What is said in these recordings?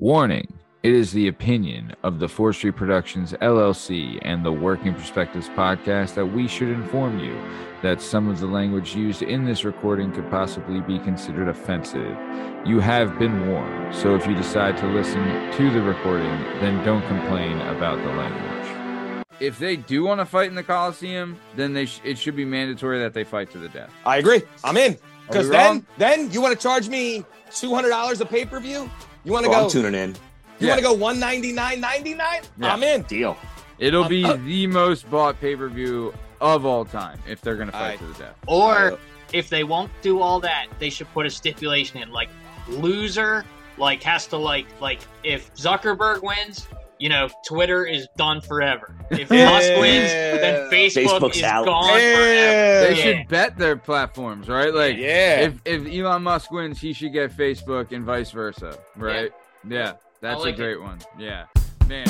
Warning It is the opinion of the Forestry Productions LLC and the Working Perspectives podcast that we should inform you that some of the language used in this recording could possibly be considered offensive. You have been warned, so if you decide to listen to the recording, then don't complain about the language. If they do want to fight in the Colosseum, then they sh- it should be mandatory that they fight to the death. I agree. I'm in. Because then, then you want to charge me two hundred dollars a pay per view? You want to Oh, go? I'm tuning in. You Yeah. want to go one ninety nine ninety nine? Yeah. I'm in. Deal. It'll be Uh, the most bought pay per view of all time if they're going to fight Alright. to the death. Or if they won't do all that, they should put a stipulation in like loser like has to like like if Zuckerberg wins, you know, Twitter is done forever. If Yeah. Musk wins, then Facebook Facebook's is out. gone forever. They Yeah. should bet their platforms, right? Like, yeah. if if Elon Musk wins, he should get Facebook and vice versa, right? Yeah, that's like a it. great one. Yeah, man.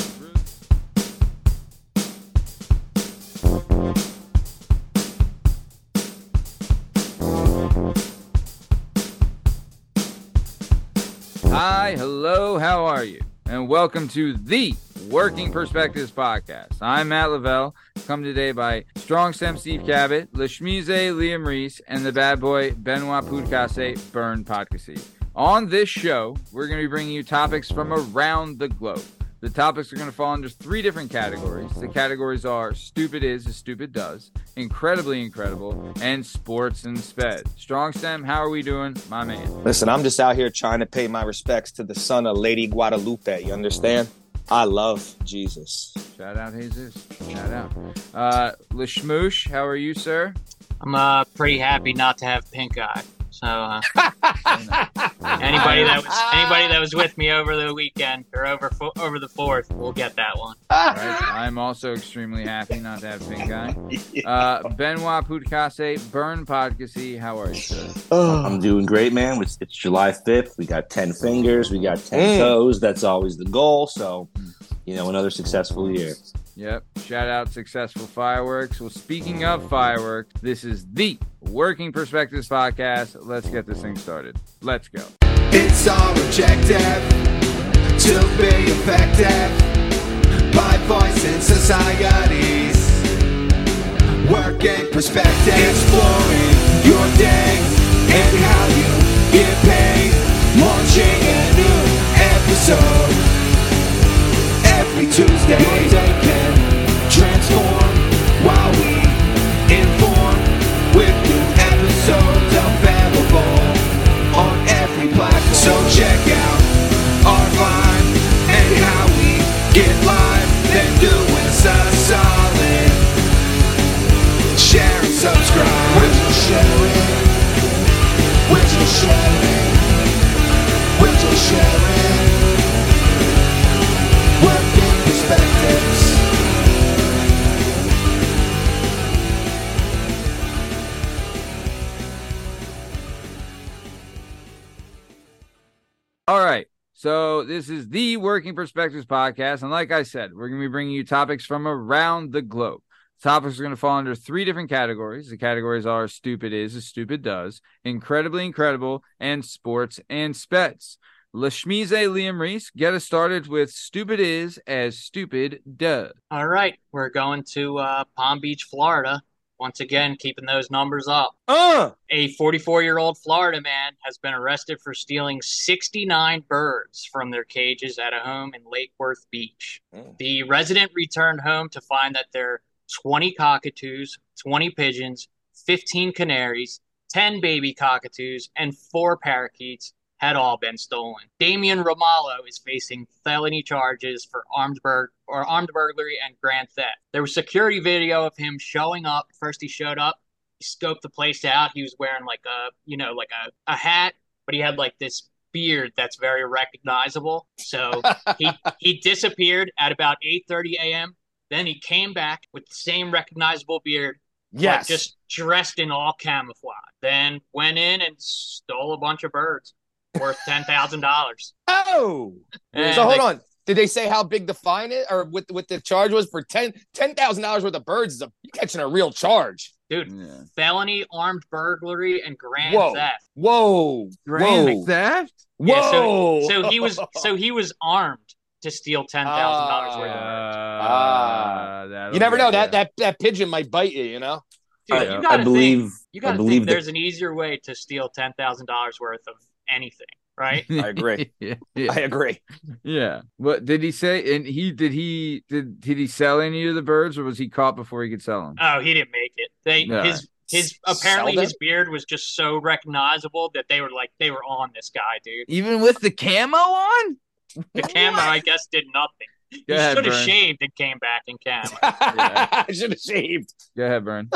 Hi, hello, how are you? And welcome to the Working Perspectives podcast. I'm Matt Lavelle, come today by Strong Stem Steve Cabot, Lashmize Liam Reese, and the bad boy Benoit Pudkase Bern Podcasy. On this show, we're going to be bringing you topics from around the globe. The topics are going to fall under three different categories. The categories are Stupid Is as Stupid Does, Incredibly Incredible, and Sports and Sped. Strong Stem, how are we doing, my man? Listen, I'm just out here trying to pay my respects to the son of Lady Guadalupe. You understand? I love Jesus. Shout out, Jesus. Shout out. Uh, Lashmoosh, how are you, sir? I'm uh pretty happy not to have pink eye. So uh, anybody that was anybody that was with me over the weekend or over fo- over the fourth will get that one. Right? I'm also extremely happy not to have pink eye. Uh, Benoit Pudkase, Bern Podcasy, how are you, sir? I'm doing great, man. It's, it's July 5th. We got 10 fingers. We got 10 Mm. toes. That's always the goal. So, you know, another successful year. Yep. Shout out successful fireworks. Well, speaking of fireworks, this is the Working Perspectives podcast. Let's get this thing started. Let's go. It's our objective to be effective by voicing societies. Working perspective, exploring your day and how you get paid. Launching a new episode every Tuesday. This is the Working Perspectives podcast. And like I said, we're going to be bringing you topics from around the globe. Topics are going to fall under three different categories. The categories are stupid is as stupid does, incredibly incredible, and sports and spets. Lashmize Liam Reese, get us started with stupid is as stupid does. All right, we're going to uh, Palm Beach, Florida. Once again, keeping those numbers up. Uh, A 44 year old Florida man has been arrested for stealing 69 birds from their cages at a home in Lake Worth Beach. Mm. The resident returned home to find that there are 20 cockatoos, 20 pigeons, 15 canaries, 10 baby cockatoos, and four parakeets had all been stolen. Damian Romalo is facing felony charges for armed bur- or armed burglary and grand theft. There was security video of him showing up. First, he showed up, he scoped the place out. He was wearing like a, you know, like a, a hat, but he had like this beard that's very recognizable. So he he disappeared at about 8:30 a.m. Then he came back with the same recognizable beard, yes. just dressed in all camouflage. Then went in and stole a bunch of birds worth ten thousand dollars. oh. so hold on. Did they say how big the fine is, or what what the charge was for ten ten thousand dollars worth of birds? Is a, you're catching a real charge. Dude, Yeah. felony armed burglary and grand Whoa. theft. Whoa, Grand whoa, theft? Yeah, whoa! So he was so he was armed to steal ten thousand dollars worth of birds. Ah, you never know that that that pigeon might bite you. You know. Dude, I, you I gotta believe. think, you gotta I believe think that there's an easier way to steal ten thousand dollars worth of anything, right? I agree. yeah, yeah. I agree. yeah. What did he say? And he did he did did he sell any of the birds, or was he caught before he could sell them? Oh, he didn't make it. They Yeah. his his apparently his beard was just so recognizable that they were like they were on this guy, dude. Even with the camo on? The camo, I guess, did nothing. He Go ahead, should have shaved and came back in camo. I should have shaved. Go ahead, Bern.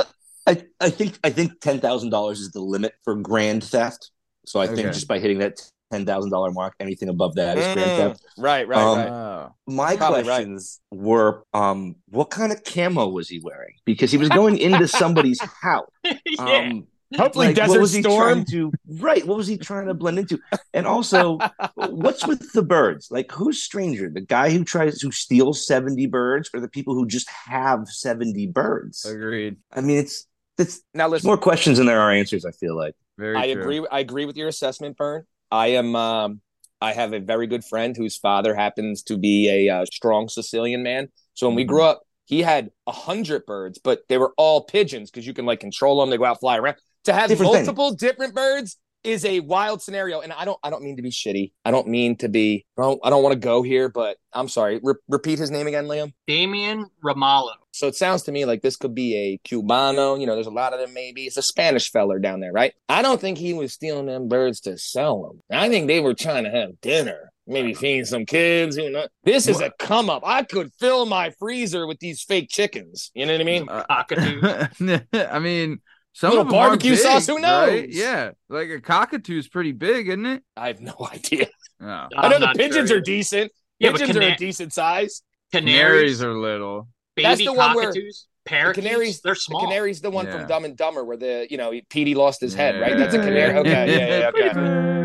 I, I think I think ten thousand dollars is the limit for grand theft. So I think just by hitting that ten thousand dollar mark, anything above that is grand Mm, theft. right, right, Um, right. Oh. My Probably right. questions were, um, what kind of camo was he wearing? Because he was going into somebody's house. yeah. Um, Hopefully, like, Desert what was he Storm. trying to right? What was he trying to blend into? And also, what's with the birds? Like, who's stranger, the guy who tries to steal seventy birds, or the people who just have seventy birds? Agreed. I mean, it's it's Now there's listen, more questions than there are answers. I feel like. Very I true. agree. I agree with your assessment, Bern. I am. Um, I have a very good friend whose father happens to be a uh, strong Sicilian man. So when we Mhm. grew up, he had a hundred birds, but they were all pigeons because you can like control them. They go out, fly around. To have Different thing. multiple different birds is a wild scenario, and I don't. I don't mean to be shitty. I don't mean to be. I don't. I don't want to go here, but I'm sorry. Re- repeat his name again, Liam. Damian Ramallo. So it sounds to me like this could be a Cubano. You know, there's a lot of them. Maybe it's a Spanish feller down there, right? I don't think he was stealing them birds to sell them. I think they were trying to have dinner, maybe feeding some kids. Who knows? This is a come up. I could fill my freezer with these fake chickens. You know what I mean? Uh, I mean, some Little of them barbecue big, sauce, who right? knows? Yeah, like a cockatoo's pretty big, isn't it? I have no idea. Oh. i know the pigeons sure are either. decent. Yeah, but pigeons are a decent size. Canaries canaries, are little. That's baby the one where- cockatoos, parakeets, canaries- they're The small. canary's the one Yeah. from Dumb and Dumber where the you know Petey lost his head, right? That's a canary. Okay, yeah, yeah, Pretty okay.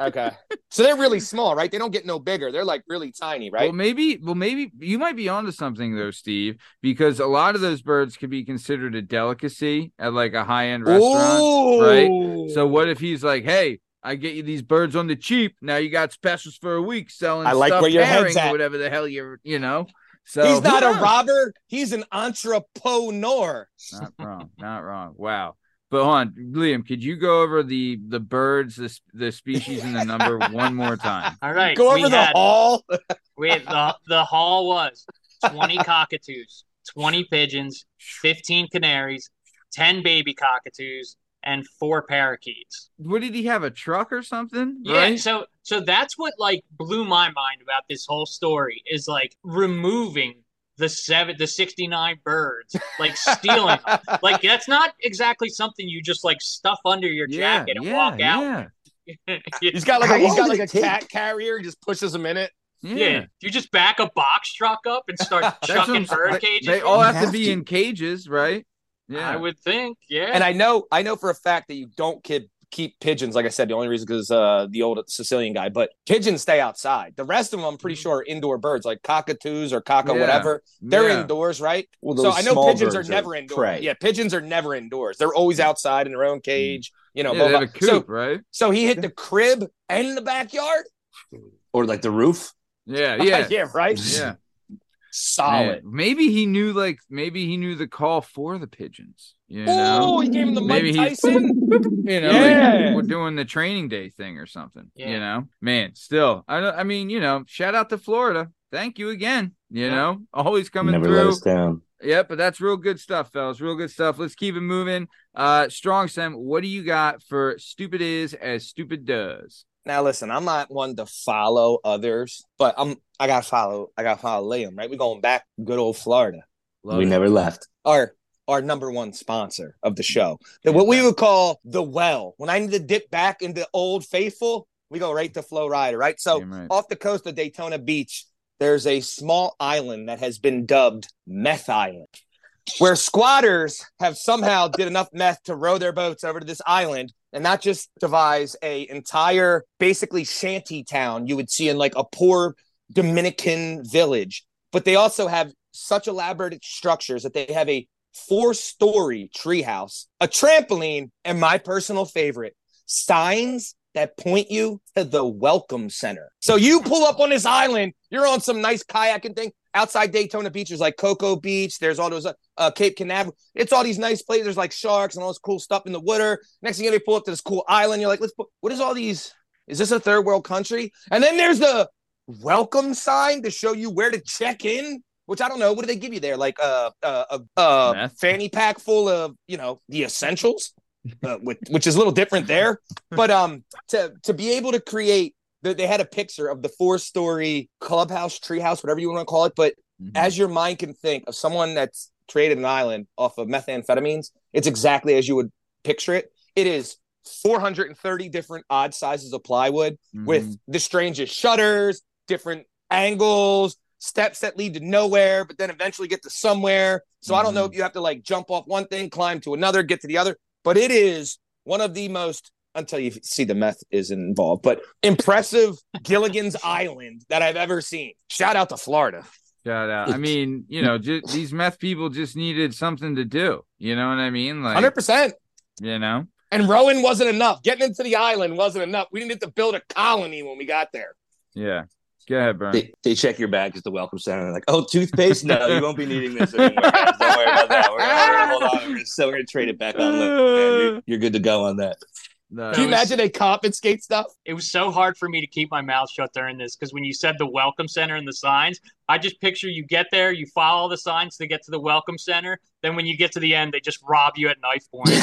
Okay. So they're really small, right? They don't get no bigger. They're like really tiny, right? Well, maybe, well, maybe you might be onto something though, Steve, because a lot of those birds could be considered a delicacy at like a high end restaurant. right? So what if he's like, "Hey, I get you these birds on the cheap. Now you got specials for a week selling I like where your head's at. whatever the hell you're, you know." So he's not a robber. He's an entrepreneur. Not wrong. Not wrong. Wow. But hold on, Liam, could you go over the the birds, the the species, and the number one more time? All right, Go we over the had, hall. We had the the haul was twenty cockatoos, twenty pigeons, fifteen canaries, ten baby cockatoos, and four parakeets. What did he have? A truck or something? Yeah, right? so so that's what like blew my mind about this whole story is like removing the seven the 69 birds, like stealing them. Like that's not exactly something you just like stuff under your yeah, jacket and yeah, walk out. Yeah. He's got like a, he's long got like a take? cat carrier. He just pushes them in it. Yeah. Yeah. You just back a box truck up and start chucking I'm- bird they, cages. they all You have, to be to. in cages, right? Yeah. I would think, yeah. And I know, I know for a fact that you don't keep keep pigeons. Like I said, the only reason because uh, the old Sicilian guy, but pigeons stay outside. The rest of them, I'm pretty sure, are indoor birds, like cockatoos or cocker, Yeah. whatever. They're Yeah. indoors, right? Well, So I know pigeons are never indoors. prey. Yeah, pigeons are never indoors. They're always outside in their own cage. You know, Yeah, blah, they blah. have a So, coop, right? so he hit the crib and the backyard. or like the roof. Yeah, yeah, yeah, right. yeah. Solid. Man, maybe he knew, like, maybe he knew the call for the pigeons. You Oh, he gave him the Mike maybe he's Tyson. you know, Yeah. like, we're doing the training day thing or something. Yeah. You know, man. Still, I. I mean, you know, shout out to Florida. Thank you again. You Yeah. know, always coming Never through. let us down. Yep, but that's real good stuff, fellas. Real good stuff. Let's keep it moving. Uh Strong Stem, what do you got for stupid is as stupid does? Now listen, I'm not one to follow others, but I'm I gotta follow I gotta follow Liam, right? We're going back good old Florida. Love we it. never left. Our our number one sponsor of the show. The, what we would call the well. When I need to dip back into old faithful, we go right to Flow Rider, right? So right. off the coast of Daytona Beach, there's a small island that has been dubbed Meth Island, where squatters have somehow did enough meth to row their boats over to this island and not just devise a entire basically shanty town you would see in like a poor Dominican village, but they also have such elaborate structures that they have a four story treehouse, a trampoline, and my personal favorite, signs that point you to the welcome center. So you pull up on this island, you're on some nice kayaking thing. Outside Daytona Beach, there's like Cocoa Beach. There's all those uh, uh, Cape Canaveral. It's all these nice places. There's like sharks and all this cool stuff in the water. Next thing you know, they pull up to this cool island. You're like, let's put. What is all these? Is this a third world country? And then there's the welcome sign to show you where to check in. Which I don't know. What do they give you there? Like uh, uh, a uh, fanny pack full of you know the essentials, uh, which, which is a little different there. But um, to to be able to create, they they had a picture of the four story clubhouse, treehouse, whatever you want to call it. But Mhm. as your mind can think of someone that's created an island off of methamphetamines, it's exactly as you would picture it. It is 430 different odd sizes of plywood Mhm. with the strangest shutters, different angles, steps that lead to nowhere, but then eventually get to somewhere. So I don't know if you have to like jump off one thing, climb to another, get to the other, but it is one of the most until you see the meth is involved, but impressive Gilligan's Island that I've ever seen. Shout out to Florida. Shout out. I mean, you know, ju- these meth people just needed something to do. You know what I mean? Like, 100%. you know, And rowing wasn't enough. Getting into the island wasn't enough. We needed to build a colony when we got there. yeah. Go ahead, Bern. They, they check your bag at the welcome center. They're like, "Oh, toothpaste? No, you won't be needing this anymore. Guys. Don't worry about that. We're gonna, we're gonna hold on. We're gonna, so we're gonna trade it back on. Look, man, you're, you're good to go on that." No. Can you was- imagine they confiscate stuff? It was so hard for me to keep my mouth shut during this because when you said the welcome center and the signs, I just picture you get there, you follow the signs to get to the welcome center. Then when you get to the end, they just rob you at knife point. Yo,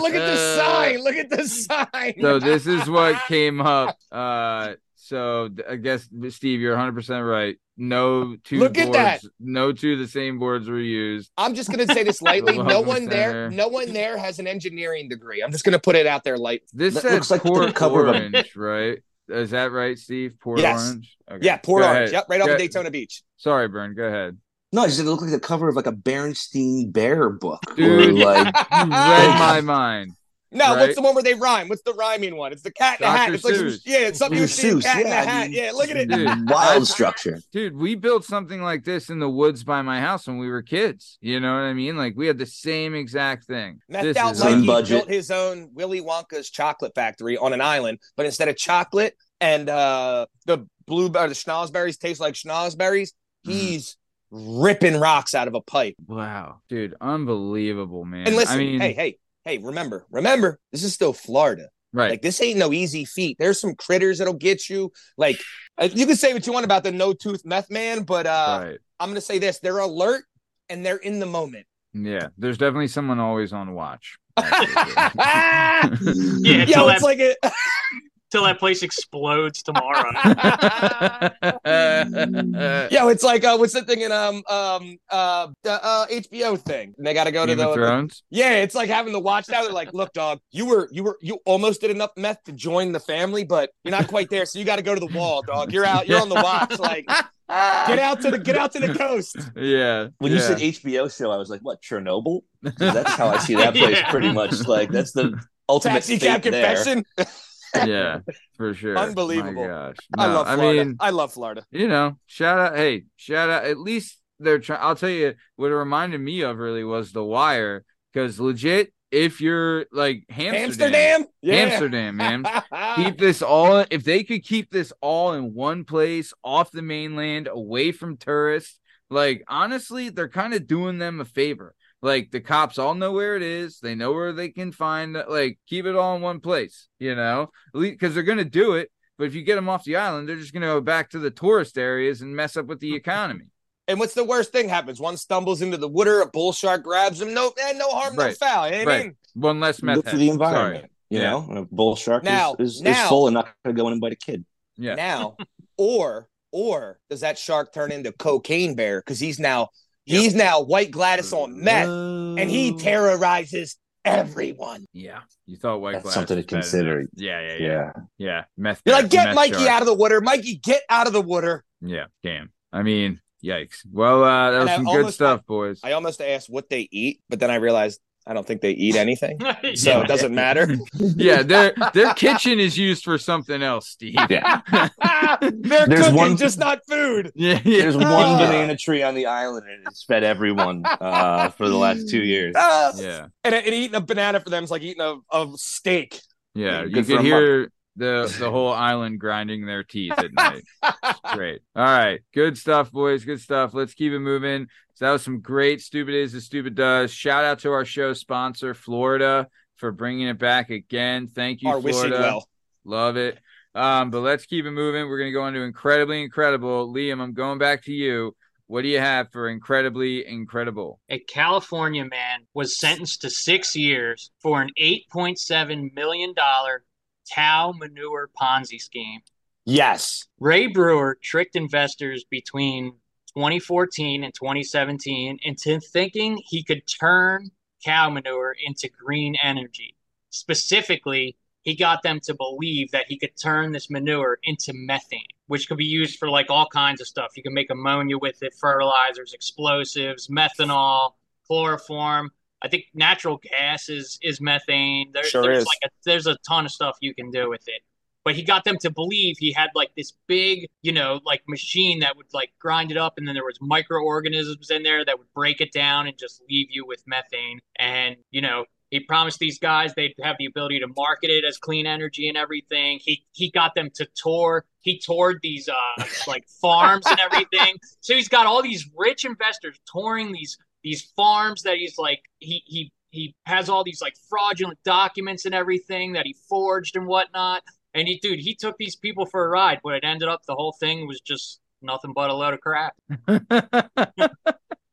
look at the sign. Look at the sign. so this is what came up. Uh, so I guess Steve, you're 100 percent right. No two Look at boards, that. no two of the same boards were used. I'm just gonna say this lightly. No welcome one there, no one there has an engineering degree. I'm just gonna put it out there light. This That said looks like the Port cover of a- Orange, right? Is that right, Steve? Port Yes. Orange. Okay. Yeah, Port Go Orange. ahead. Yep, right off of Daytona Beach. Sorry, Bern. Go ahead. No, I just said it looked like the cover of like a Berenstein Bear book, Dude. or like You read my mind. No, Right. what's the one where they rhyme? What's the rhyming one? It's the cat in the hat. Dr. It's like some, yeah, it's something you see. Seuss, Cat in the hat. mean, yeah, look at it. Dude. wild structure. Dude, we built something like this in the woods by my house when we were kids. You know what I mean? Like we had the same exact thing. Methed This out is Same Mikey budget. built his own Willy Wonka's chocolate factory on an island, but instead of chocolate and uh the blue or the schnozberries taste like schnozberries, Mhm. he's ripping rocks out of a pipe. wow, dude, unbelievable, man. And listen, I mean, hey, hey, hey, remember, remember, this is still Florida. right? Like this ain't no easy feat. There's some critters that'll get you. Like uh, you can say what you want about the no tooth meth man, but uh right. I'm gonna say this: they're alert and they're in the moment. Yeah, there's definitely someone always on watch. Yeah, Yo, it's like a till that place explodes tomorrow. Yo, it's like uh, what's the thing in um um uh the uh, HBO thing? And they got to go to Game the of Thrones. yeah. It's like having the watchtower. They're like, look, dog, you were you were you almost did enough meth to join the family, but you're not quite there. So you got to go to the wall, dog. You're out. You're on the watch. Like, get out to the get out to the coast. Yeah. When yeah. you said HBO show, I was like, "What Chernobyl?" That's how I see that place. Yeah. Pretty much like that's the ultimate Taxi cab confession. Yeah, for sure. Unbelievable. My gosh. I love Florida. I, mean, I love Florida. you know, shout out. Hey, shout out. At least they're trying. I'll tell you what it reminded me of really was The Wire because legit, if you're like Amsterdam, Amsterdam. Amsterdam, man. keep this all if they could keep this all in one place off the mainland away from tourists like honestly they're kind of doing them a favor like the cops all know where it is they know where they can find like keep it all in one place you know because they're gonna do it but if you get them off the island they're just gonna go back to the tourist areas and mess up with the economy And what's the worst thing happens? One stumbles into the water, a bull shark grabs him. No, eh, no harm, no foul. You know what I Right. mean? one less meth Good for head. the Sorry. environment. You Yeah. know, and a bull shark Now- is, is, is full and not going to go in and bite a kid. yeah Now, or or does that shark turn into cocaine bear? Because he's now he's now White Gladys on meth, and he terrorizes everyone. yeah you thought white Gladys. That's glass something to was better than consider. yeah yeah yeah Yeah. yeah meth You're like, get Mikey shark. out of the water, Mikey, get out of the water. Yeah, damn. I mean, yikes. Well, uh, that was And I some good almost- stuff, boys. I almost asked what they eat, but then I realized I don't think they eat anything, so Yeah. it doesn't matter. yeah, their their kitchen is used for something else, Steve. Yeah. They're There's cooking, one- just not food. Yeah, yeah. There's one Ah. banana tree on the island, and it's fed everyone uh, for the last two years. Ah. Yeah, And, and eating a banana for them is like eating a, a steak. yeah. Yeah, You good for could a hear the the whole island grinding their teeth at night. Great. All right. Good stuff, boys. Good stuff. Let's keep it moving. So that was some great stupid is the stupid does. Shout out to our show sponsor, Florida, for bringing it back again. Thank you, Are wishing Florida. well. Love it. Um, but let's keep it moving. We're gonna go into incredibly incredible. Liam, I'm going back to you. What do you have for incredibly incredible? A California man was sentenced to six years for an $8.7 million cow manure Ponzi scheme. Yes. Ray Brewer tricked investors between 2014 and 2017 into thinking he could turn cow manure into green energy. Specifically, he got them to believe that he could turn this manure into methane, which could be used for like all kinds of stuff. You can make ammonia with it, fertilizers, explosives, methanol, chloroform. I think natural gas is is methane. There, Sure there's is. like a, there's a ton of stuff you can do with it but he got them to believe he had like this big, you know, like machine that would like grind it up, and then there was microorganisms in there that would break it down and just leave you with methane. And you know, he promised these guys they'd have the ability to market it as clean energy and everything. He he got them to tour. He toured these uh like farms and everything. So he's got all these rich investors touring these these farms that he's like he he he has all these like fraudulent documents and everything that he forged and whatnot. And he, dude, he took these people for a ride, but it ended up the whole thing was just nothing but a load of crap.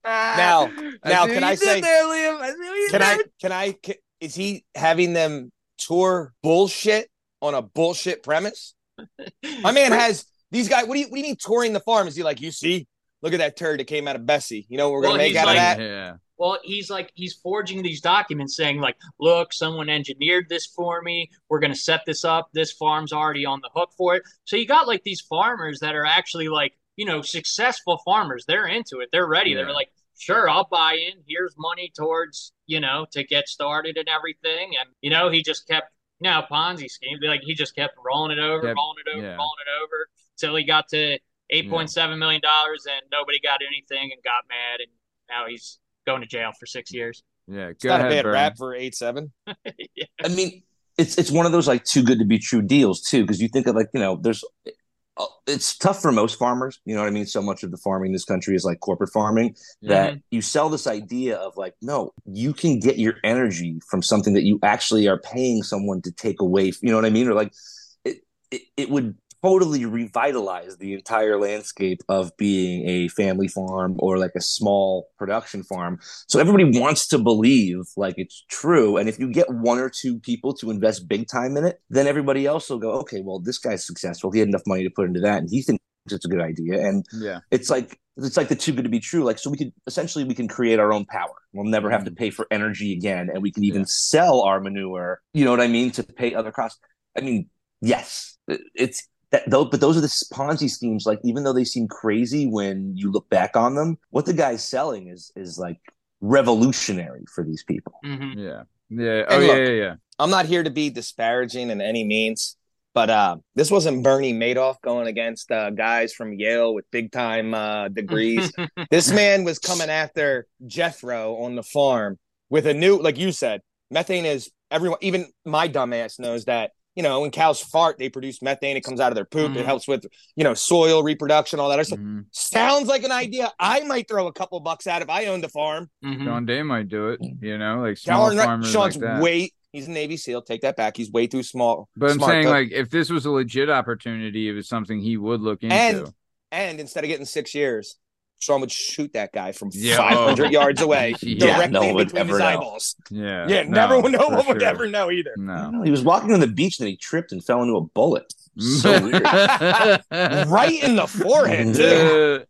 Ah, now- now, see can I say- there, Liam? I see what Can I? Can I? Can, is he having them tour bullshit on a bullshit premise? My man has these guys. What do you? What do you mean touring the farm? Is he like, you see, look at that turd that came out of Bessie. You know what we're gonna make out like- of that? Yeah. Well, he's like he's forging these documents saying like, look, someone engineered this for me. We're gonna set this up. This farm's already on the hook for it. So you got like these farmers that are actually like, you know, successful farmers. They're into it. They're ready. Yeah. They're like, sure, I'll buy in. Here's money towards, you know, to get started and everything. And you know, he just kept now Ponzi scheme. Like he just kept rolling it over, Kept- rolling it over, yeah. rolling it over till he got to eight point seven million dollars and nobody got anything and got mad and now he's going to jail for six years. Yeah. It's Go not ahead, a bad Bernie. rap for eight seven. yeah. I mean, it's it's one of those like too good to be true deals too, because you think of like you know, there's uh, it's tough for most farmers. You know what I mean? So much of the farming in this country is like corporate farming that you sell this idea of like, no, you can get your energy from something that you actually are paying someone to take away. You know what I mean? Or like, it it, it would totally revitalize the entire landscape of being a family farm or like a small production farm. So everybody wants to believe like it's true. And if you get one or two people to invest big time in it, then everybody else will go, okay, well, this guy's successful. He had enough money to put into that, and he thinks it's a good idea. And Yeah. it's like it's like the too good to be true. Like so, we could essentially we can create our own power. We'll never have to mm-hmm. pay for energy again, and we can even Yeah. sell our manure. You know what I mean? To pay other costs. I mean, yes, it's that though. But those are the Ponzi schemes. Like even though they seem crazy when you look back on them, what the guy's selling is is like revolutionary for these people. hmm Yeah. Yeah. Oh, And yeah, yeah, yeah. I'm not here to be disparaging in any means, but uh, this wasn't Bernie Madoff going against uh, guys from Yale with big time uh, degrees. this man was coming after Jethro on the farm with a new, like you said, methane is everyone, even my dumbass knows that. You know, when cows fart, they produce methane. It comes out of their poop. It Mhm. helps with, you know, soil reproduction, all that other stuff. Mhm. Sounds like an idea. I might throw a couple bucks at if I owned a farm. hmm Sean Day might do it, you know, like small Sean, farmers Sean's like that. way. He's a Navy SEAL. Take that back. He's way too small. but I'm saying, to- like, if this was a legit opportunity, it was something he would look into. And- and instead of getting six years, Sean would shoot that guy from Yeah. 500 yards away, Yeah, directly no one would between his ever know. eyeballs. yeah, Yeah, no, never would. No for one would ever know either. No. know, he was walking on the beach and then he tripped and fell into a bullet. So weird. Right in the forehead, too.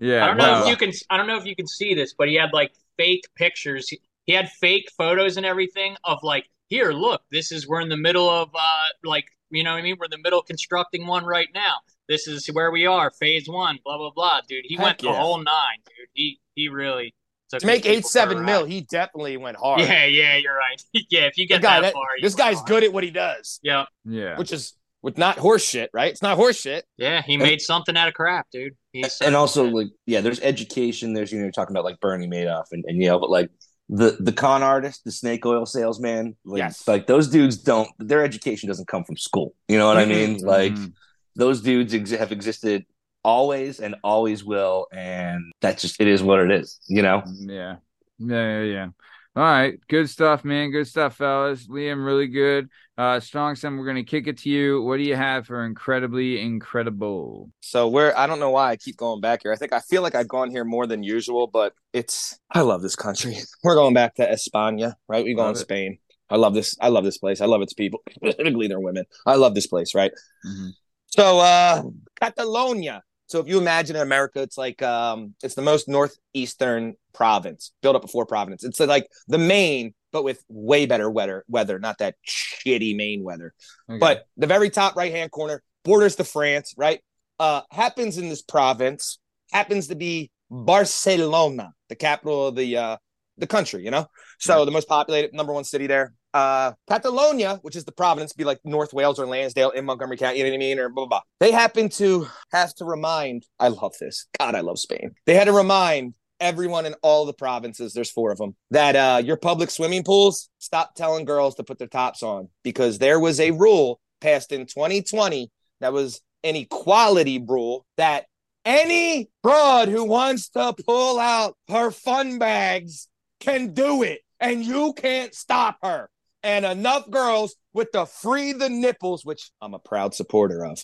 yeah. I don't know if you can. I don't know if you can see this, but he had like fake pictures. He, he had fake photos and everything of like, here, look, this is we're in the middle of uh, like, you know what I mean? We're in the middle of constructing one right now. This is where we are, phase one, blah blah blah. Dude, he Heck went the whole nine, dude. He he really took To make eight people for a seven mil, he definitely went hard. Yeah, yeah, you're right. yeah, if you get guy, that that- far, this guy's hard. good at what he does, Yeah, Yeah. which is with not horse shit, right? It's not horse shit. Yeah, he made something out of crap, dude. He's and also like yeah, there's education. There's you know you're talking about like Bernie Madoff and, and Yale, but like the the con artist, the snake oil salesman, like, Yes. like those dudes don't. Their education doesn't come from school. You know what I mean? Like Mhm. Those dudes ex- have existed always and always will, and that's just it is what it is. You know. Yeah. Yeah, yeah, yeah. All right. Good stuff, man. Good stuff, fellas. Liam, really good. Uh Strong Son, we're gonna kick it to you. What do you have for incredibly incredible? So we're I don't know why I keep going back here. I think I feel like I've gone here more than usual, but it's I love this country. We're going back to España, right? We go Love in. Spain. I love this. I love this place. I love its people, specifically their women. I love this place, right? Mhm. So uh Catalonia. So if you imagine in America, it's like um it's the most northeastern province, built up before four provinces. It's like the Maine, but with way better weather weather, not that shitty Maine weather. Okay. But the very top right hand corner borders to France, right? Uh, happens in this province, happens to be Barcelona, the capital of the uh, the country, you know? So the most populated number one city there. Uh, Catalonia, which is the province, be like North Wales or Lansdale in Montgomery County, you know what I mean? Or blah, blah, blah. They happen to have to remind, I love this. God, I love Spain. They had to remind everyone in all the provinces, there's four of them, that uh, your public swimming pools, stop telling girls to put their tops on because there was a rule passed in 2020 that was an equality rule that any broad who wants to pull out her fun bags can do it and you can't stop her. And enough girls with the free the nipples, which I'm a proud supporter of,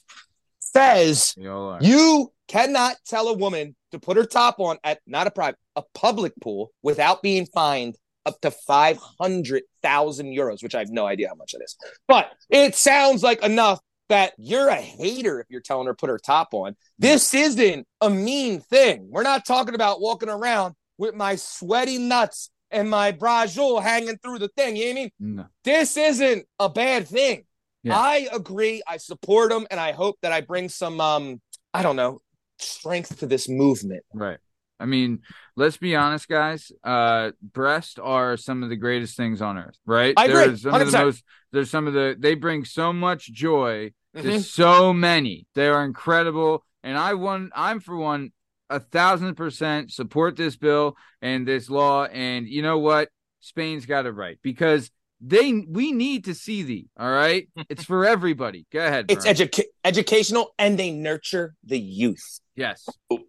says We all are. you cannot tell a woman to put her top on at not a private, a public pool without being fined up to 500,000 euros, which I have no idea how much it is. But it sounds like enough that you're a hater if you're telling her to put her top on. This isn't a mean thing. We're not talking about walking around with my sweaty nuts and my brajol hanging through the thing. You know what I mean? No. this isn't a bad thing. Yeah. I agree. I support them, and I hope that I bring some, um, I don't know, strength to this movement. Right. I mean, let's be honest, guys. Uh, breasts are some of the greatest things on earth, right? I agree, some of the 100%. most. There's some of the. They bring so much joy to Mhm. so many. They are incredible, and I one. I'm for one, a thousand percent support this bill and this law. And you know what? Spain's got it right because they. We need to see the. All right. It's for everybody. Go ahead. It's bro. educa- educational, and they nurture the youth. yes.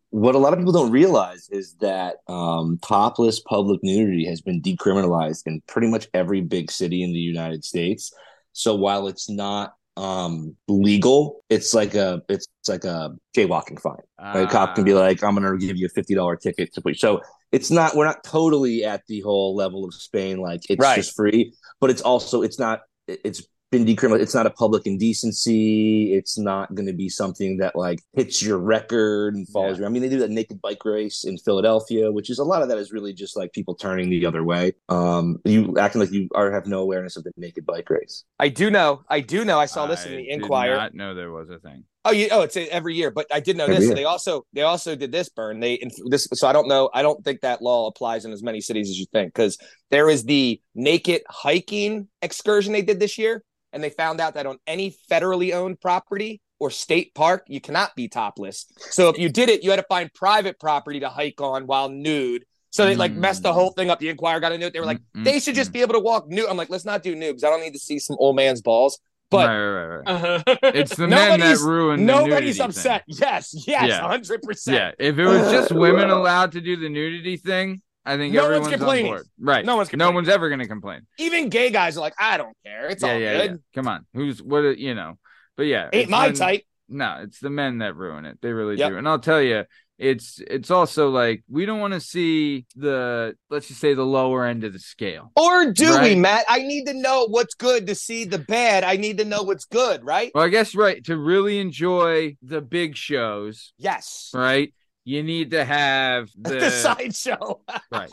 what a lot of people don't realize is that um, topless public nudity has been decriminalized in pretty much every big city in the United States. So while it's not um, legal, it's like a it's like a jaywalking fine. Right? A cop can be Ah, like, "I'm going to give you a fifty dollar ticket to put." So it's not we're not totally at the whole level of Spain, like it's Right. just free, but it's also it's not it's been decriminalized. It's not a public indecency. It's not going to be something that like hits your record and follows Yeah. you. I mean, they do that naked bike race in Philadelphia, which is a lot of that is really just like people turning the other way. Um, you acting like you are have no awareness of the naked bike race. I do know. I do know. I saw this in I the did Inquirer. Not know there was a thing. Oh, you, oh, it's every year, but I did know Every this. year. They also they also did this burn. They in this, so I don't know. I don't think that law applies in as many cities as you think because there is the naked hiking excursion they did this year, and they found out that on any federally owned property or state park, you cannot be topless. So if you did it, you had to find private property to hike on while nude. So they like messed the whole thing up. The Inquirer got a it. They were like, Mm, they should just be able to walk nude. I'm like, let's not do nude because I don't need to see some old man's balls. But right, right, right, It's the men that Nobody's- ruin the Nobody's nudity thing. upset. Yes, yes, hundred Yeah, percent. Yeah, if it was just women allowed to do the nudity thing, I think No one's everyone's on complaining. board. Right. No one's No one's ever going to complain. Even gay guys are like, I don't care. It's yeah, all yeah, good. yeah. Come on. Who's what? You know. But yeah, Ain't my when- type. No, it's the men that ruin it. They really Yep. do. And I'll tell you, it's it's also like we don't want to see the let's just say the lower end of the scale. Or do we, Matt? I need to know what's good to see the bad. I need to know what's good, right? Well, I guess right to really enjoy the big shows, Yes. right? You need to have the, The sideshow. right.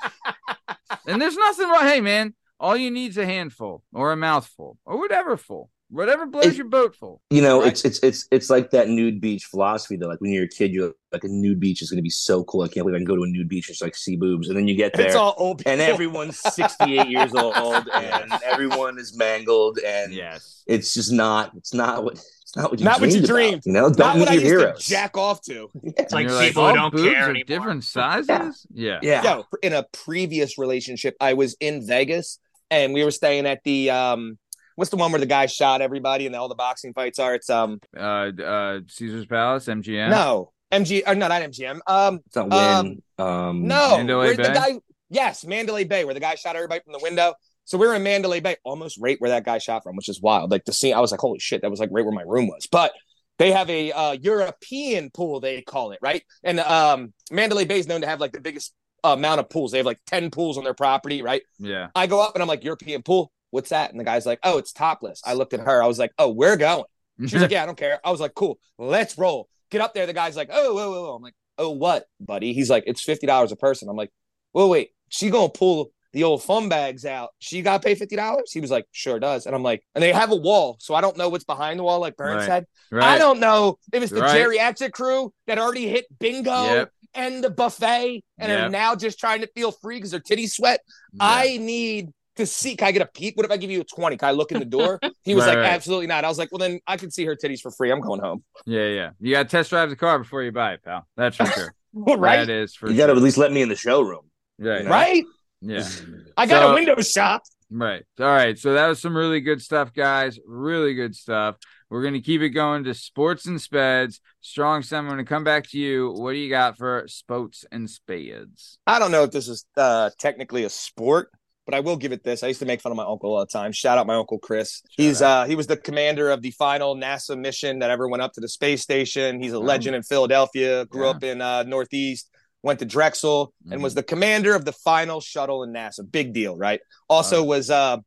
and there's nothing wrong. Hey, man, all you need is a handful or a mouthful or whatever full, whatever blows It- your boat full. You know, Right. it's it's it's it's like that nude beach philosophy though. Like when you're a kid, you're like a nude beach is going to be so cool. I can't believe I can go to a nude beach and just like see boobs, and then you get there. It's all old people. and everyone's 68 years old and everyone is mangled and Yes. it's just not it's not what Not what you Not what you dreamed. about. You know, don't Not meet what I your used to jack off to. It's like And you're people who oh, don't boobs care anymore. different sizes. Yeah. yeah. Yo, in a previous relationship, I was in Vegas and we were staying at the um what's the one where the guy shot everybody and all the boxing fights are? It's um Uh, uh, Caesar's Palace, MGM. no MG or no not MGM. Um It's not Um, Wynn. Um, no Mandalay where the guy yes, Mandalay Bay, where the guy shot everybody from the window. So we were in Mandalay Bay, almost right where that guy shot from, which is wild. Like the scene, I was like, holy shit, that was like right where my room was. But they have a uh, European pool, they call it, right? And um, Mandalay Bay is known to have like the biggest amount of pools. They have like 10 pools on their property, right? Yeah. I go up and I'm like, European pool, what's that? And the guy's like, oh, it's topless. I looked at her, I was like, oh, we're going. She's like, yeah, I don't care. I was like, cool, let's roll. Get up there. The guy's like, oh, whoa, whoa, whoa. I'm like, oh, what, buddy? He's like, it's $50 a person. I'm like, well, wait, she gonna pull the old fun bags out. She got to pay fifty dollars. He was like, "Sure does." And I'm like, and they have a wall, so I don't know what's behind the wall, like Burns Right. said. right. I don't know if it's the Right. geriatric crew that already hit bingo Yep. and the buffet and are Yep. now just trying to feel free because their titties sweat. Yeah. I need to see. Can I get a peek? What if I give you a twenty? Can I look in the door? He was Right, like, right. absolutely not. I was like, well, then I can see her titties for free. I'm going home. Yeah, yeah. You got to test drive the car before you buy it, pal. That's for sure. right? That is for you got to sure. at least let me in the showroom. Right. Right? Yeah. I got So- a window shop. Right. All right. So that was some really good stuff, guys. Really good stuff. We're going to keep it going to sports and speds. Strong Stem, I'm going to come back to you. What do you got for sports and spades? I don't know if this is uh, technically a sport, but I will give it this. I used to make fun of my uncle all the time. Shout out my uncle Chris. He's uh he was the commander of the final NASA mission that ever went up to the space station. He's a Oh. legend in Philadelphia. Grew Yeah. up in uh, Northeast. Went to Drexel and was Mhm. the commander of the final shuttle in NASA. Big deal, right? Also was uh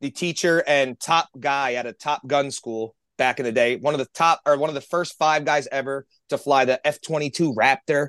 the teacher and top guy at a Top Gun school back in the day. One of the top or one of the first five guys ever to fly the F twenty two Raptor.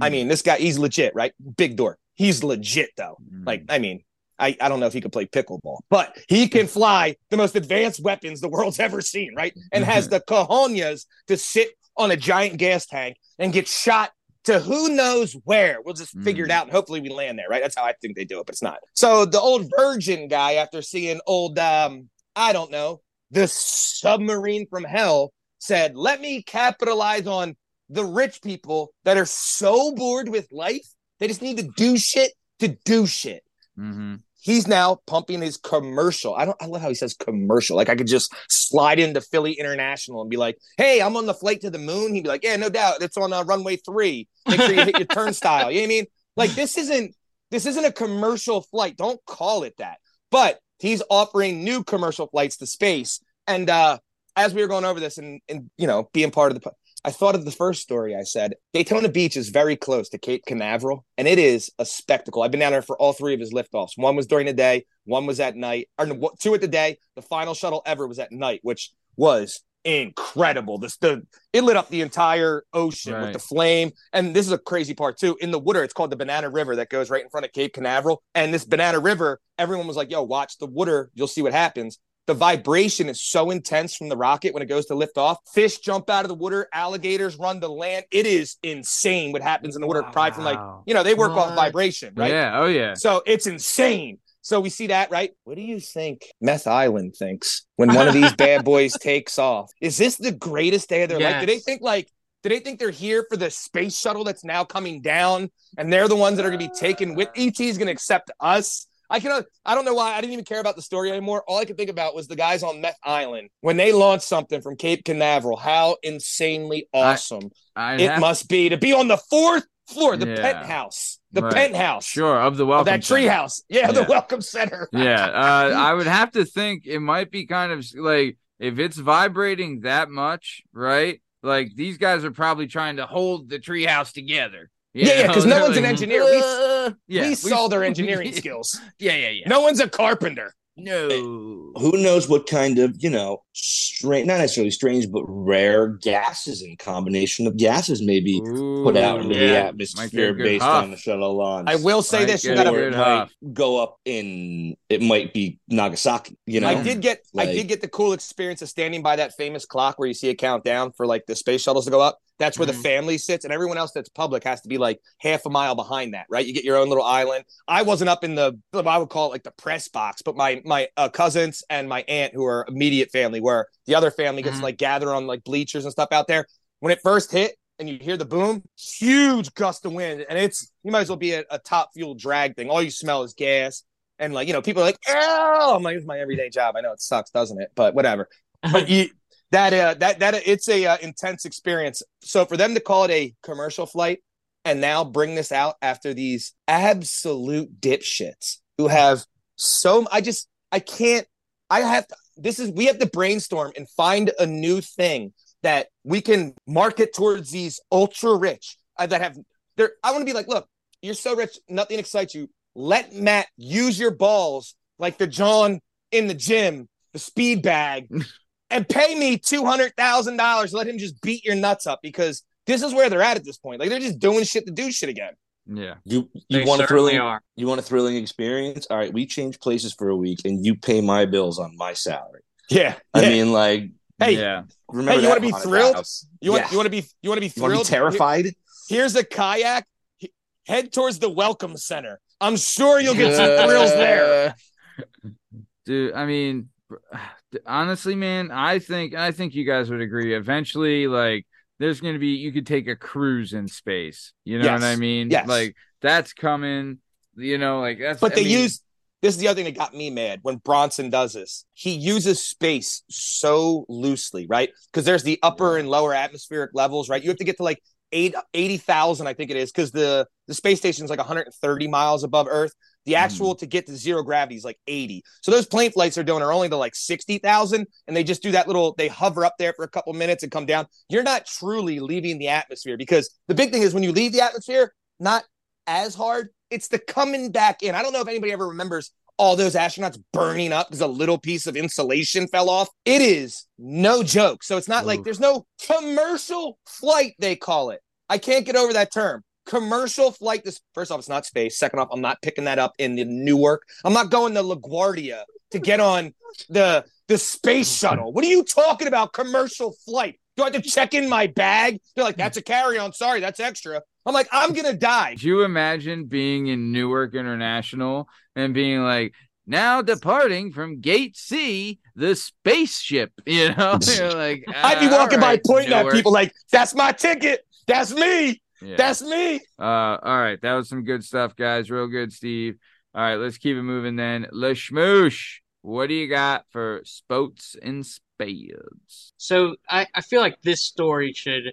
I mean, this guy, he's legit, right? Big door. He's legit, though. Mm. Like, I mean, I, I don't know if he could play pickleball, but he can fly the most advanced weapons the world's ever seen, right? And has the cojones to sit on a giant gas tank and get shot to who knows where. We'll just figure it Mhm. out and hopefully we land there, right? That's how I think they do it, but it's not. So the old virgin guy, after seeing old, um, I don't know, the submarine from hell, said, let me capitalize on the rich people that are so bored with life, they just need to do shit to do shit. Mhm. He's now pumping his commercial. I don't. I love how he says commercial. Like I could just slide into Philly International and be like, "Hey, I'm on the flight to the moon." He'd be like, "Yeah, no doubt. It's on uh, runway three. Make sure you hit your turnstile." You know what I mean? Like this isn't this isn't a commercial flight. Don't call it that. But he's offering new commercial flights to space. And uh, as we were going over this and and you know being part of the, I thought of the first story. I said Daytona Beach is very close to Cape Canaveral, and it is a spectacle. I've been down there for all three of his liftoffs. One was during the day, one was at night, or two at the day. The final shuttle ever was at night, which was incredible. This the it lit up the entire ocean Right. with the flame. And this is a crazy part too. In the water, it's called the Banana River that goes right in front of Cape Canaveral. And this Banana River, everyone was like, "Yo, watch the water. You'll see what happens." The vibration is so intense from the rocket when it goes to lift off. Fish jump out of the water, alligators run to land. It is insane what happens in the water. Probably from like, you know, they work off vibration, right? Yeah. Oh, yeah. So it's insane. So we see that, right? What do you think Meth Island thinks when one of these bad boys takes off? Is this the greatest day of their life? Do they think like do they think they're here for the space shuttle that's now coming down and they're the ones that are going to be taken with ET is going to accept us? I can I don't know why I didn't even care about the story anymore. All I could think about was the guys on Meth Island when they launched something from Cape Canaveral. How insanely awesome I it must be to be on the fourth floor, the Yeah. penthouse, the Right. penthouse Sure. Of the of welcome. that center. treehouse. Yeah, the welcome center. yeah uh, i would have to think it might be kind of like if it's vibrating that much right like these guys are probably trying to hold the treehouse together Yeah, yeah, know, because no they're one's an like, engineer. We, "Uh, yeah we we saw their engineering skills. yeah yeah yeah No one's a carpenter. no Who knows what kind of, you know, strange, not necessarily strange, but rare gases and combination of gases maybe put out into Ooh, the yeah. Get atmosphere based huff. on the shuttle launch. I will say Might this: you get a gotta. It might go up in, it might be Nagasaki, you know? I did get. I did get the cool experience of standing by that famous clock where you see a countdown for like the space shuttles to go up. That's where Mhm. the family sits, and everyone else that's public has to be like half a mile behind that, right? You get your own little island. I wasn't up in the, I would call it like the press box, but my my uh, cousins and my aunt, who are immediate family, where the other family gets Mhm. to like gather on like bleachers and stuff out there. When it first hit and you hear the boom, huge gust of wind, and it's you might as well be a, a top fuel drag thing. All you smell is gas, and like you know, people are like, "Oh, I'm like, it's my everyday job." I know it sucks, doesn't it? But whatever. But you that uh that that it's a uh, intense experience. So for them to call it a commercial flight and now bring this out after these absolute dipshits who have so I just I can't I have to this is we have to brainstorm and find a new thing that we can market towards these ultra rich uh, that have there I want to be like look you're so rich nothing excites you. Let Matt use your balls like the John in the gym the speed bag and pay me two hundred thousand dollars let him just beat your nuts up because this is where they're at at this point. Like they're just doing shit to do shit again Yeah. You They you want a thrilling are. you want a thrilling experience? All right, we change places for a week and you pay my bills on my salary. yeah I Yeah. mean, like hey yeah. remember Hey, you wanna be thrilled? You want Yeah. you want to be you want to be You wanna be thrilled? terrified? Here's a kayak. Head towards the welcome center. I'm sure you'll get some thrills there. Dude, I mean, honestly, man, I think I think you guys would agree. Eventually, like, there's going to be you could take a cruise in space. You know Yes. what I mean? Yes. Like that's coming. You know, like that's. But I they mean, use this is the other thing that got me mad when Branson does this. He uses space so loosely, right? Because there's the upper and lower atmospheric levels, right? You have to get to like eight, 80,000, I think it is, because the, the space station is like 130 miles above Earth. The hmm. actual to get to zero gravity is like 80. So those plane flights they're doing are only to like 60,000, and they just do that little, they hover up there for a couple minutes and come down. You're not truly leaving the atmosphere because the big thing is when you leave the atmosphere, not as hard. It's the coming back in. I don't know if anybody ever remembers all those astronauts burning up because a little piece of insulation fell off. It is no joke. So it's not like there's no commercial flight, they call it. I can't get over that term. Commercial flight. This first off, it's not space. Second off, I'm not picking that up in the Newark. I'm not going to LaGuardia to get on the the space shuttle. What are you talking about? Commercial flight. Do I have to check in my bag? They're like, that's a carry-on. Sorry, that's extra. I'm like, I'm gonna die. Could you imagine being in Newark International and being like, now departing from Gate C, the spaceship? You know, You're like I'd be "Ah, walking all by right, pointing at people like, that's my ticket. That's me. Yeah. That's me. Uh, all right, that was some good stuff, guys. Real good, Steve. All right, let's keep it moving then. Lashmoosh, what do you got for Sports and Speds? So I, I feel like this story should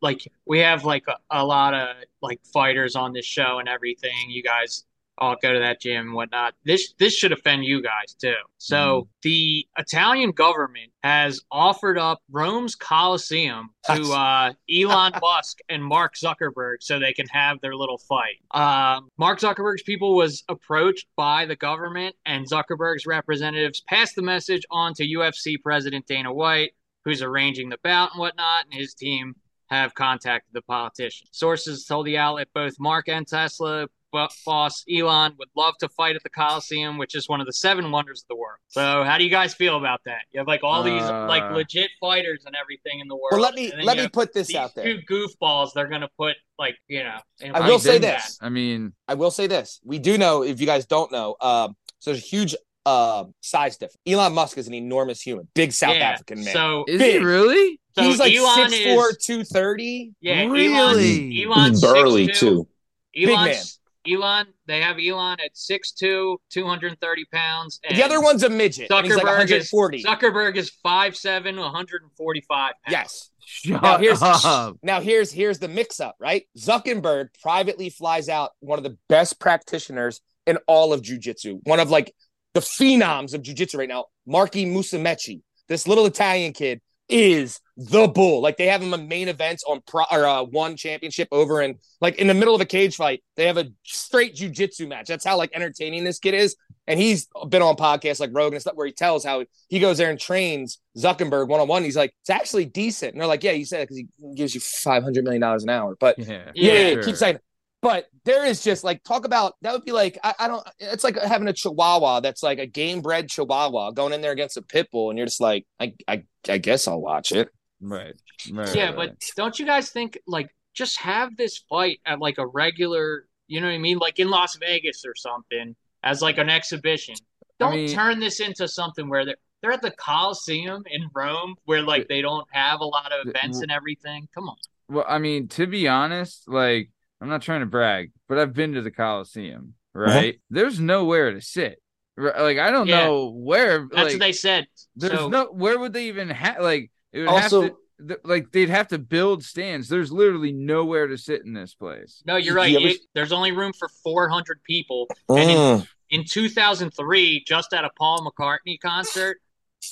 like we have like a, a lot of like fighters on this show and everything. You guys all go to that gym and whatnot. This this should offend you guys too. So the Italian government has offered up Rome's Colosseum to uh, Elon Musk and Mark Zuckerberg so they can have their little fight. Um, Mark Zuckerberg's people was approached by the government, and Zuckerberg's representatives passed the message on to UFC President Dana White, who's arranging the bout and whatnot, and his team have contacted the politician. Sources told the outlet both Mark and Tesla boss Elon would love to fight at the Colosseum, which is one of the seven wonders of the world. So, how do you guys feel about that? You have like all these Uh, like legit fighters and everything in the world. Well, let me let me put this out there. two goofballs. They're gonna put like you know. I will like say that. this. I mean, I will say this. We do know, if you guys don't know, um, so there's a huge uh, size difference. Elon Musk is an enormous human, big South Yeah, African man. So, is Big. he really? so He's like Elon 6'4", is 230. yeah. Really? Elon, Elon's He's burly 6'2". too. Elon's Elon. They have Elon at 6'2", 230 pounds. And The other one's a midget. and he's like Zuckerberg is 140. Zuckerberg is 5'7", 145 pounds. yes. Shut Now here's up. now here's here's the mix up, right? Zuckerberg privately flies out one of the best practitioners in all of jujitsu, one of like the phenoms of jujitsu right now, Mikey Musumeci. This little Italian kid is the bull. Like they have him in main events on pro or uh, one championship over and like in the middle of a cage fight, they have a straight jujitsu match. That's how like entertaining this kid is. And he's been on podcasts like Rogan and stuff where he tells how he goes there and trains Zuckerberg one on one. He's like, it's actually decent. And they're like, yeah, you said it because he gives you five hundred million dollars an hour. But Yeah, yeah, yeah, sure. keep saying. it. But there is just like talk about that would be like I, I don't. It's like having a Chihuahua that's like a game bred Chihuahua going in there against a pit bull, and you're just like, I, I, I guess I'll watch it. Right. right. Yeah, right, but don't you guys think like just have this fight at like a regular, you know what I mean, like in Las Vegas or something as like an exhibition. Don't mean- turn this into something where they're they're at the Colosseum in Rome, where like they don't have a lot of events and everything. Come on. Well, I mean, to be honest, like I'm not trying to brag, but I've been to the Colosseum, right? There's nowhere to sit. Like I don't Yeah. know where. That's like, what they said. There's so, no where would they even have like it would Also- have to th- like they'd have to build stands. There's literally nowhere to sit in this place. no, you're right. you ever- It- there's only room for 400 people. And in, Mm. in 2003, just at a Paul McCartney concert,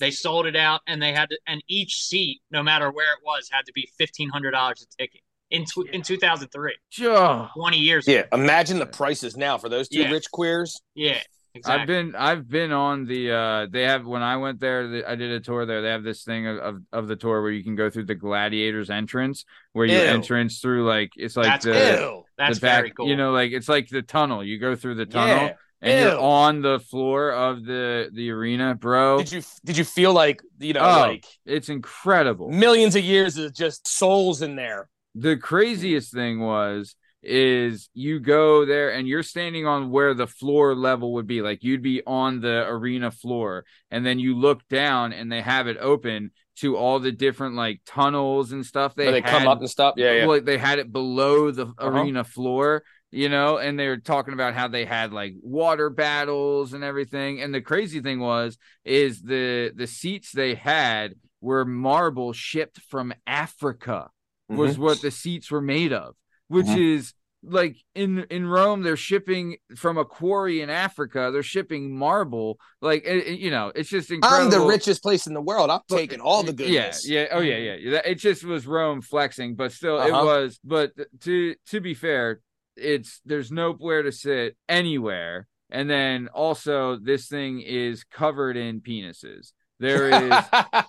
they sold it out, and they had to, and each seat, no matter where it was, had to be fifteen hundred dollars a ticket in tw- in 2003, Oh, 20 years. Yeah, ago. imagine the prices now for those two Yeah. rich queers. yeah, exactly. I've been I've been on the uh they have when I went there the, I did a tour there they have this thing of, of of the tour where you can go through the gladiators entrance where you Ew. entrance through like it's like That's the, Ew. That's the back very cool. you know like it's like the tunnel you go through the tunnel Yeah. and you're on the floor of the the arena bro Did you did you feel like you know Oh. like it's incredible millions of years of just souls in there? the craziest thing was is you go there and you're standing on where the floor level would be like you'd be on the arena floor and then you look down and they have it open to all the different like tunnels and stuff they, they come had- up and stuff. Yeah, yeah. well, they had it below the Uh-huh. arena floor you know and they were talking about how they had like water battles and everything and the crazy thing was is the the seats they had were marble shipped from africa was Mm-hmm. what the seats were made of, which Mhm. is like in in Rome they're shipping from a quarry in Africa. They're shipping marble, like it, it- you know, it's just incredible. I'm the richest place in the world. I'm taking all the goodness. Yeah, yeah, oh yeah, yeah. yeah. It just was Rome flexing, but still, it Uh-huh. was. But to to be fair, it's there's nowhere to sit anywhere, and then also this thing is covered in penises. There is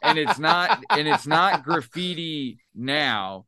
and it's not and it's not graffiti now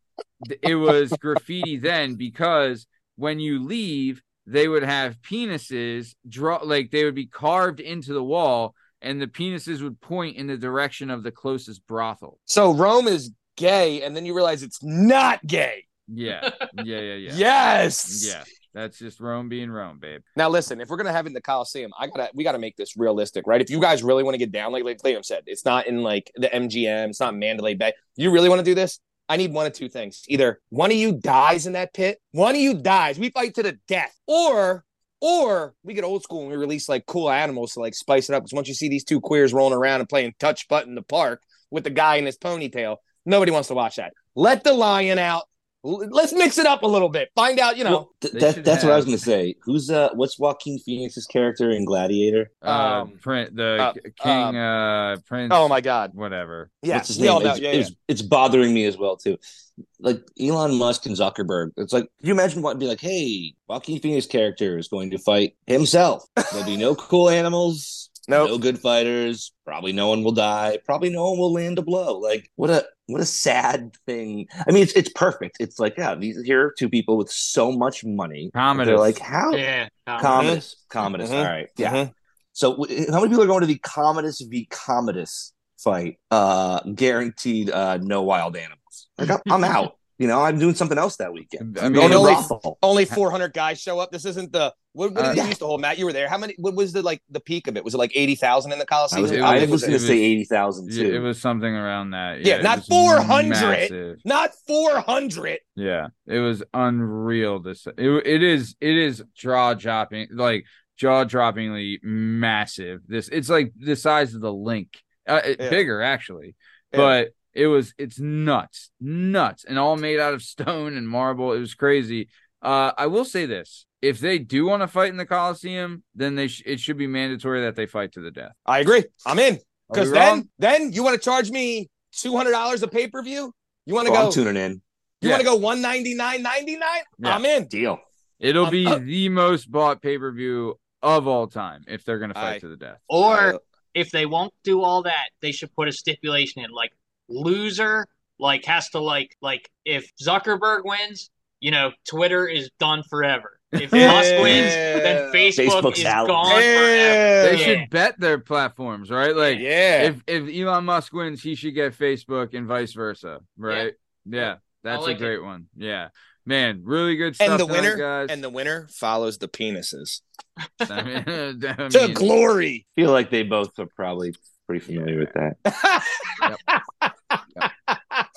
it was graffiti then because when you leave they would have penises draw like they would be carved into the wall and the penises would point in the direction of the closest brothel so Rome is gay, and then you realize it's not gay. yeah yeah yeah yeah Yes. yeah that's just rome being rome babe Now listen, if we're gonna have it in the Colosseum, I gotta we gotta make this realistic, right? If you guys really want to get down, like like Liam said, it's not in like the MGM, it's not Mandalay Bay. You really want to do this? I need one of two things. Either one of you dies in that pit, one of you dies, we fight to the death, or or we get old school and we release like cool animals to like spice it up. Because once you see these two queers rolling around and playing touch butt in the park with the guy in his ponytail, nobody wants to watch that. Let the lion out. L- Let's mix it up a little bit. Find out, you know. Well, th- that, should that's what I was going to say. Who's uh, what's Joaquin Phoenix's character in Gladiator? uh Um, print the uh, king uh prince Oh my god. whatever Yeah, What's his we all name? know. It's, Yeah, it's, it's bothering me as well too. Like Elon Musk and Zuckerberg. It's like you imagine what be like, hey, Joaquin Phoenix character is going to fight himself. There'll be no cool animals. Nope. No good fighters. Probably no one will die. Probably no one will land a blow. Like what a what a sad thing. I mean, it's it's perfect. It's like yeah, these here are two people with so much money. Commodus. They're like how yeah, Commodus, Commodus. Mhm. All right, yeah. Mhm. So, w- how many people are going to the Commodus v Commodus fight? Uh, guaranteed, uh, no wild animals. Like, I'm- I'm out. You know, I'm doing something else that weekend. I mean, only- Only 400 guys show up. This isn't the what, what did Uh, they used to hold, Matt? You were there. How many? What was the like the peak of it? Was it like 80,000 in the Colosseum? was, I was- was going to say eighty thousand Yeah, too. it was something around that. Yeah, it not 400. massive. Not 400. Yeah, it was unreal. This it, it is it is jaw dropping like jaw droppingly massive. This it's like the size of the Linc, uh, it- Yeah. bigger actually, Yeah. but it was it's nuts, nuts, and all made out of stone and marble. It was crazy. Uh, I will say this: if they do want to fight in the Colosseum, then they sh- it should be mandatory that they fight to the death. I agree. I'm in because then wrong? then you want to charge me $200 a pay per view? You want to Oh, go? I'm tuning in. you Yeah. want to go 199.99? Yeah. I'm in. Deal. It'll Um, be uh, the most bought pay per view of all time if they're going to fight Aye. to the death. Or Uh, if they won't do all that, they should put a stipulation in like loser like has to like like if Zuckerberg wins, you know, Twitter is done forever. If Yeah. Musk wins, then Facebook Facebook's is out. gone Yeah. forever. They Yeah. should bet their platforms, right? Like yeah. if if Elon Musk wins, he should get Facebook and vice versa, right? Yeah, that's like a it. great one. Yeah, man, really good stuff. and the winner guys. and the winner follows the penises I mean, I to mean, glory. feel like they both are probably Pretty familiar with that.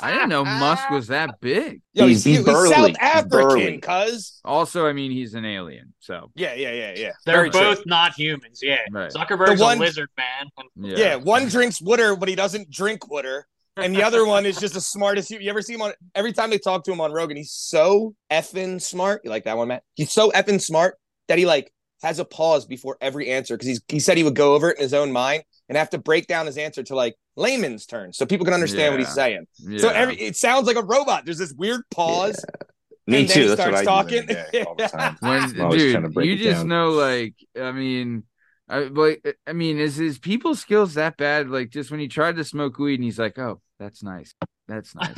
I didn't know Musk was that big. Yo, He's- he's, he's he's burly. South He's African, burly. cuz. Also, I mean, he's an alien. So Yeah, yeah, yeah, yeah. They're Very true. both not humans. Yeah. Right. Zuckerberg's The one- a lizard man. Yeah. Yeah. one drinks water, but he doesn't drink water. And the other one is just the smartest. You, you ever see him on every time they talk to him on Rogan, he's so effing smart. You like that one, Matt? He's so effing smart that he like has a pause before every answer because he's he said he would go over it in his own mind and have to break down his answer to like layman's terms so people can understand what he's saying. Yeah. So every it sounds like a robot. There's this weird pause. Me And then too. he That's what starts I do talking. all the time. when I'm always trying to dude, you just down. know, like, I mean, I like, I mean, is his people skills that bad? Like, just when he tried to smoke weed, and he's like, "Oh, that's nice, that's nice."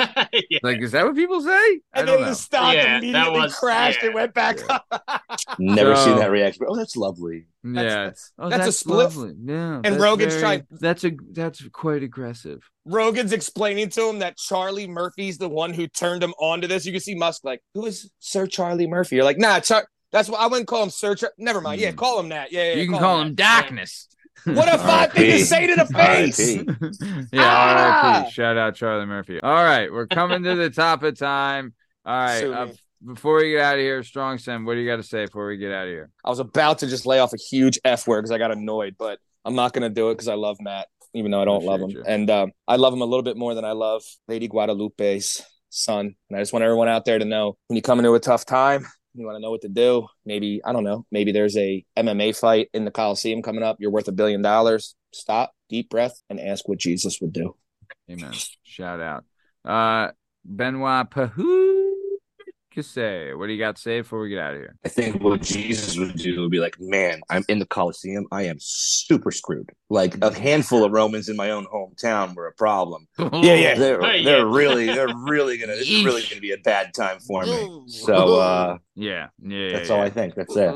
yeah. like, is that what people say? I And don't then know. the stock Yeah, immediately was- crashed yeah. and went back Yeah. up. Never So- seen that reaction. Oh, that's lovely. yeah, that's- oh, that's a that's, spliff. lovely. Yeah, And Rogan's very- trying- That's a that's quite aggressive. Rogan's explaining to him that Charlie Murphy's the one who turned him onto this. You can see Musk like, who is Sir Charlie Murphy? You're like, nah, Char- that's what I wouldn't call him Sir. Char- Never mind. Yeah, Mm. call him that. Yeah, yeah. you can call him that. darkness. What a fine thing to say to the face. R.I.P. yeah, Ah! RIP. Shout out Charlie Murphy. All right, we're coming to the top of time. All right, Sue uh, before we get out of here, Strong Stem, what do you got to say before we get out of here? I was about to just lay off a huge F word because I got annoyed, but I'm not going to do it because I love Matt, even though I don't love him. You. And um, I love him a little bit more than I love Lady Guadalupe's son. And I just want everyone out there to know when you come into a tough time, you want to know what to do. Maybe, I don't know, maybe there's a MMA fight in the Colosseum coming up. You're worth a billion dollars. Stop, deep breath, and ask what Jesus would do. Amen. Shout out. Uh, Benoit Pahou Casse, what do you got to say before we get out of here? I think what Jesus would do would be like, man, I'm in the Colosseum. I am super screwed. Like a handful of Romans in my own hometown were a problem. yeah. yeah, They're Hey, they're yeah. really they're really gonna this is really gonna be a bad time for me. So uh, yeah, yeah, that's yeah, all yeah. I think. That's it.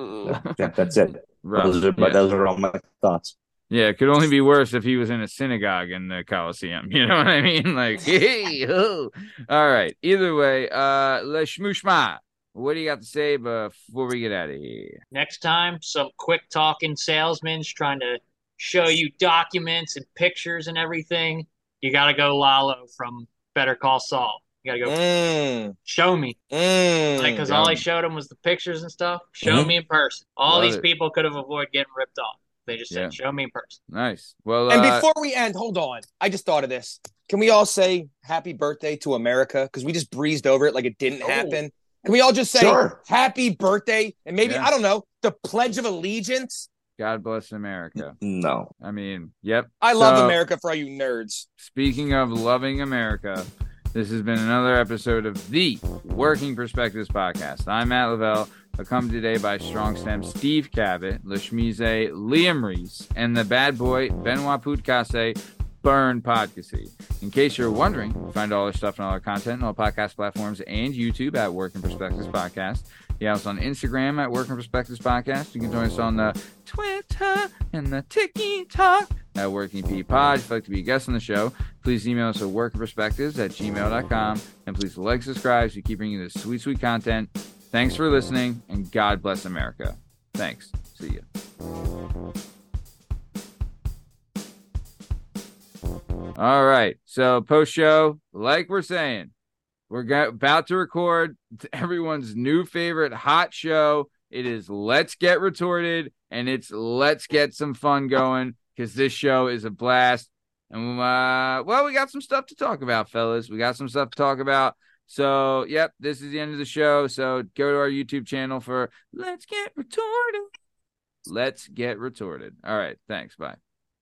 Yeah, that's it. Rough. Those are, yeah. those are all my thoughts. Yeah, it could only be worse if he was in a synagogue in the Colosseum. You know what I mean? Like, hey, oh. all right. Either way, uh, le shmushma. What do you got to say before we get out of here? Next time, some quick talking salesman's trying to show you documents and pictures and everything. You got to go Lalo from Better Call Saul. You got to go Mm, show me. mm. Like, because all I showed him was the pictures and stuff. Show Mhm. me in person. All Love these it. people could have avoided getting ripped off. They just said, Yeah. show me in person. Nice. Well, And uh, before we end, hold on. I just thought of this. Can we all say happy birthday to America? Because we just breezed over it like it didn't Oh. happen. Can we all just say Sure. happy birthday? And maybe, Yeah. I don't know, the Pledge of Allegiance? God bless America. No. I mean, yep. I love So- America for all you nerds. Speaking of loving America, this has been another episode of the Working Perspectives podcast. I'm Matt Lavelle, accompanied today by Strong Stem Steve Cabot, Lashmize Liam Reese, and the bad boy Benoit Putkase Bern Podcasy. In case you're wondering, find all our stuff and all our content on all podcast platforms and YouTube at Working Perspectives Podcast. Yeah, us on Instagram at Working Perspectives Podcast. You can join us on the Twitter and the TikTok at Working P Pod. If you'd like to be a guest on the show, please email us at workingperspectives at gmail.com. And please like, subscribe so we keep bringing this sweet, sweet content. Thanks for listening, and God bless America. Thanks. See you. All right. So, post show, like we're saying, we're go- about to record everyone's new favorite hot show. It is Let's Get Retorted, and it's Let's Get Some Fun Going because this show is a blast. And uh, well, we got some stuff to talk about, fellas. We got some stuff to talk about. So, yep, this is the end of the show. So, go to our YouTube channel for Let's Get Retorted. Let's Get Retorted. All right. Thanks. Bye.